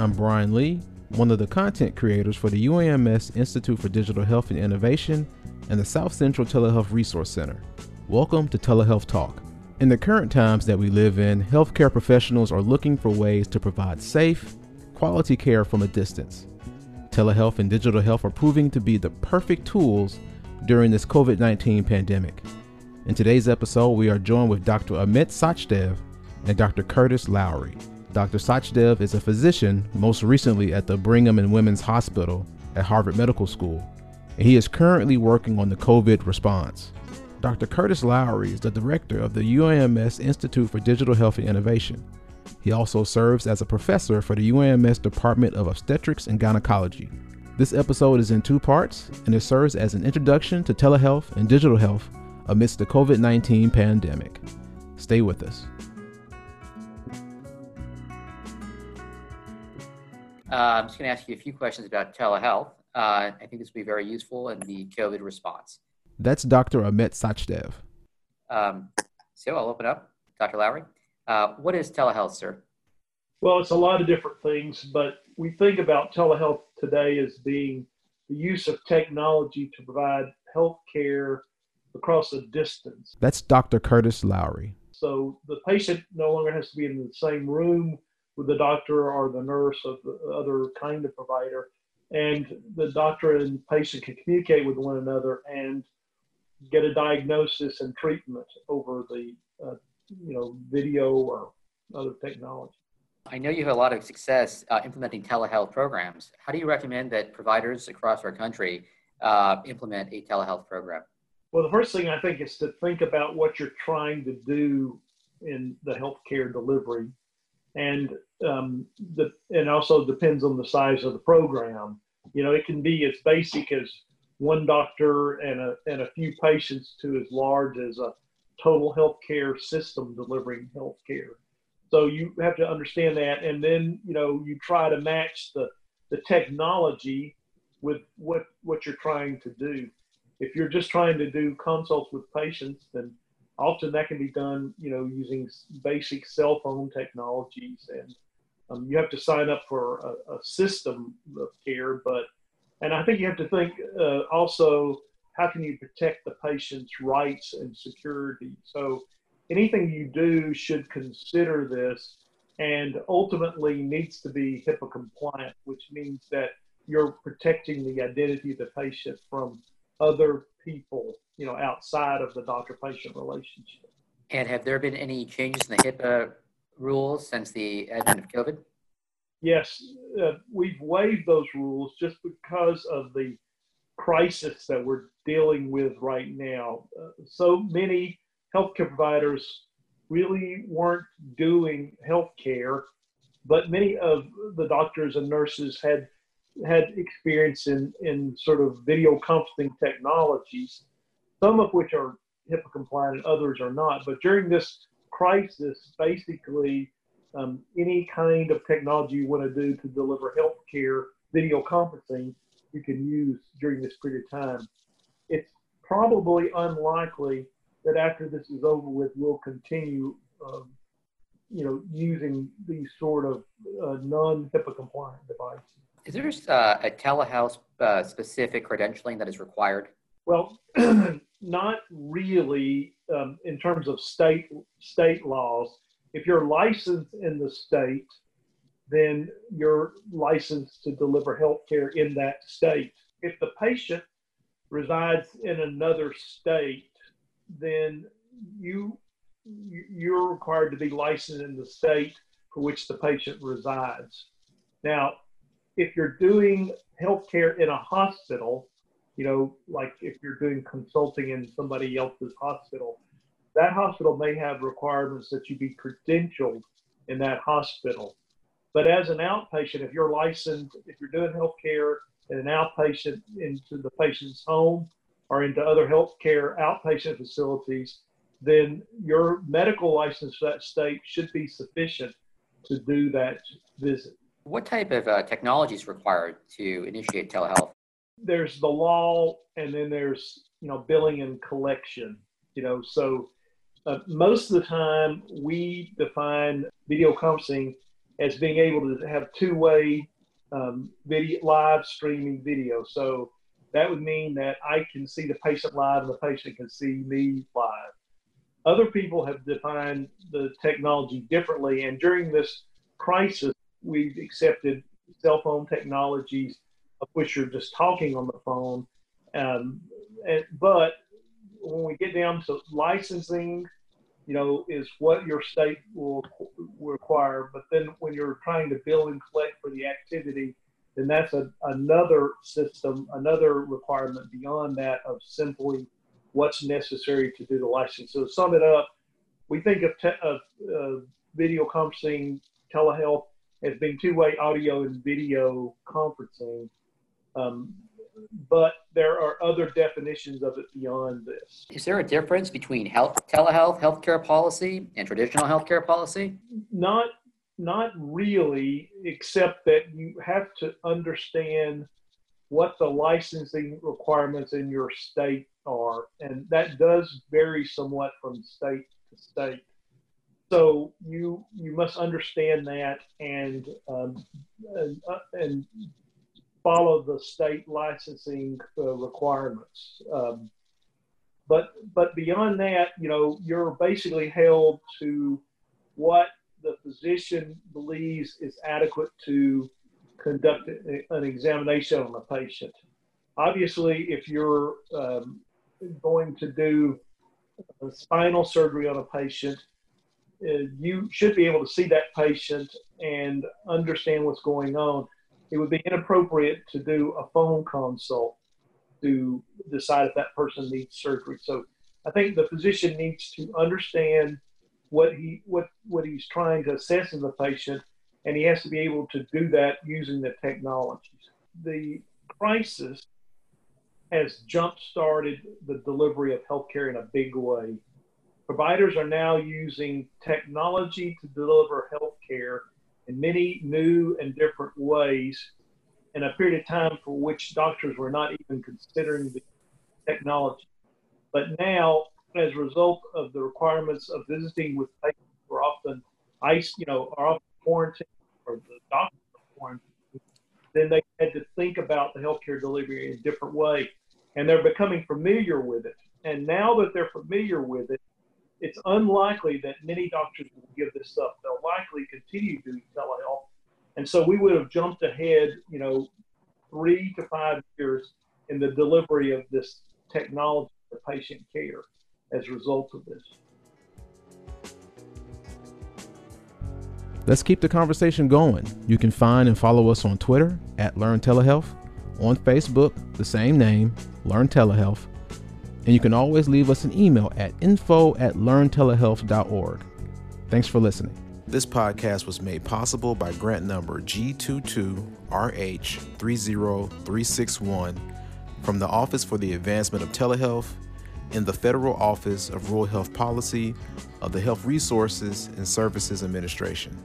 I'm Brian Lee, one of the content creators for the UAMS Institute for Digital Health and Innovation and the South Central Telehealth Resource Center. Welcome to Telehealth Talk. In the current times that we live in, healthcare professionals are looking for ways to provide safe, quality care from a distance. Telehealth and digital health are proving to be the perfect tools during this COVID 19 pandemic. In today's episode, we are joined with Dr. Amit Sachdev and Dr. Curtis Lowery. Dr. Sachdev is a physician, most recently at the Brigham and Women's Hospital at Harvard Medical School, and he is currently working on the COVID response. Dr. Curtis Lowery is the director of the UAMS Institute for Digital Health and Innovation. He also serves as a professor for the UAMS Department of Obstetrics and Gynecology. This episode is in two parts, and it serves as an introduction to telehealth and digital health amidst the COVID 19 pandemic. Stay with us. Uh, I'm just going to ask you a few questions about telehealth. Uh, I think this will be very useful in the COVID response. That's Dr. Amit Sachdev. Um, so I'll open up. Dr. Lowery, uh, what is telehealth, sir? Well, it's a lot of different things, but we think about telehealth today as being the use of technology to provide health care across a distance. That's Dr. Curtis Lowery. So the patient no longer has to be in the same room with the doctor or the nurse or the other kind of provider. And the doctor and patient can communicate with one another and get a diagnosis and treatment over the uh, you know video or other technology. I know you have a lot of success uh, implementing telehealth programs. How do you recommend that providers across our country uh, implement a telehealth program? Well, the first thing I think is to think about what you're trying to do in the healthcare delivery, and um, the and also depends on the size of the program. You know, it can be as basic as one doctor and a and a few patients to as large as a total healthcare system delivering healthcare. So you have to understand that, and then you know you try to match the the technology with what what you're trying to do. If you're just trying to do consults with patients, then often that can be done, you know, using basic cell phone technologies, and um, you have to sign up for a, a, system of care. But and I think you have to think uh, also how can you protect the patient's rights and security. So anything you do should consider this and ultimately needs to be HIPAA compliant, which means that you're protecting the identity of the patient from other people, you know, outside of the doctor-patient relationship. And have there been any changes in the HIPAA rules since the advent of COVID? Yes, uh, we've waived those rules just because of the crisis that we're dealing with right now. Uh, so many healthcare providers really weren't doing healthcare, but many of the doctors and nurses had had experience in, in sort of video conferencing technologies, some of which are HIPAA compliant and others are not. But during this crisis, basically, um, any kind of technology you want to do to deliver healthcare video conferencing, you can use during this period of time. It's probably unlikely that after this is over with, we'll continue, um, you know, using these sort of uh, non-HIPAA compliant devices. Is there uh, a telehealth uh, specific credentialing that is required? Well, not really um, in terms of state state laws. If you're licensed in the state, then you're licensed to deliver health care in that state. If the patient resides in another state, then you you're required to be licensed in the state for which the patient resides. Now, if you're doing healthcare in a hospital, you know, like if you're doing consulting in somebody else's hospital, that hospital may have requirements that you be credentialed in that hospital. But as an outpatient, if you're licensed, if you're doing healthcare in an outpatient into the patient's home or into other healthcare outpatient facilities, then your medical license for that state should be sufficient to do that visit. What type of uh, technology is required to initiate telehealth? There's the law, and then there's you know billing and collection. You know, so uh, most of the time we define video conferencing as being able to have two-way um, video, live streaming video. So that would mean that I can see the patient live and the patient can see me live. Other people have defined the technology differently, and during this crisis, we've accepted cell phone technologies, of which you're just talking on the phone. Um, and, but when we get down to licensing, you know, is what your state will, will require. But then when you're trying to bill and collect for the activity, then that's a, another system, another requirement beyond that of simply what's necessary to do the license. So to sum it up, we think of, te- of uh, video conferencing, telehealth as being two-way audio and video conferencing. Um, but there are other definitions of it beyond this. Is there a difference between health, telehealth healthcare policy and traditional healthcare policy? Not, not really, except that you have to understand what the licensing requirements in your state are, and that does vary somewhat from state to state. So you you must understand that and um, and, uh, and follow the state licensing uh, requirements. Um, but but beyond that, you know, you're basically held to what the physician believes is adequate to conduct an examination on a patient. Obviously, if you're um, going to do a spinal surgery on a patient, uh, you should be able to see that patient and understand what's going on it would be inappropriate to do a phone consult to decide if that person needs surgery. So I think the physician needs to understand what he what what he's trying to assess in the patient, and he has to be able to do that using the technologies. The crisis has jump started the delivery of healthcare in a big way. Providers are now using technology to deliver healthcare in many new and different ways in a period of time for which doctors were not even considering the technology. But now, as a result of the requirements of visiting with patients who are often ice, you know, are often quarantined or the doctor quarantined, then they had to think about the healthcare delivery in a different way. And they're becoming familiar with it. And now that they're familiar with it, it's unlikely that many doctors give this up. They'll likely continue doing telehealth. And so we would have jumped ahead, you know, three to five years in the delivery of this technology for patient care as a result of this. Let's keep the conversation going. You can find and follow us on Twitter at Learn Telehealth, on Facebook, the same name, Learn Telehealth, and you can always leave us an email at info at learntelehealth.org. Thanks for listening. This podcast was made possible by grant number G22RH30361 from the Office for the Advancement of Telehealth in the Federal Office of Rural Health Policy of the Health Resources and Services Administration.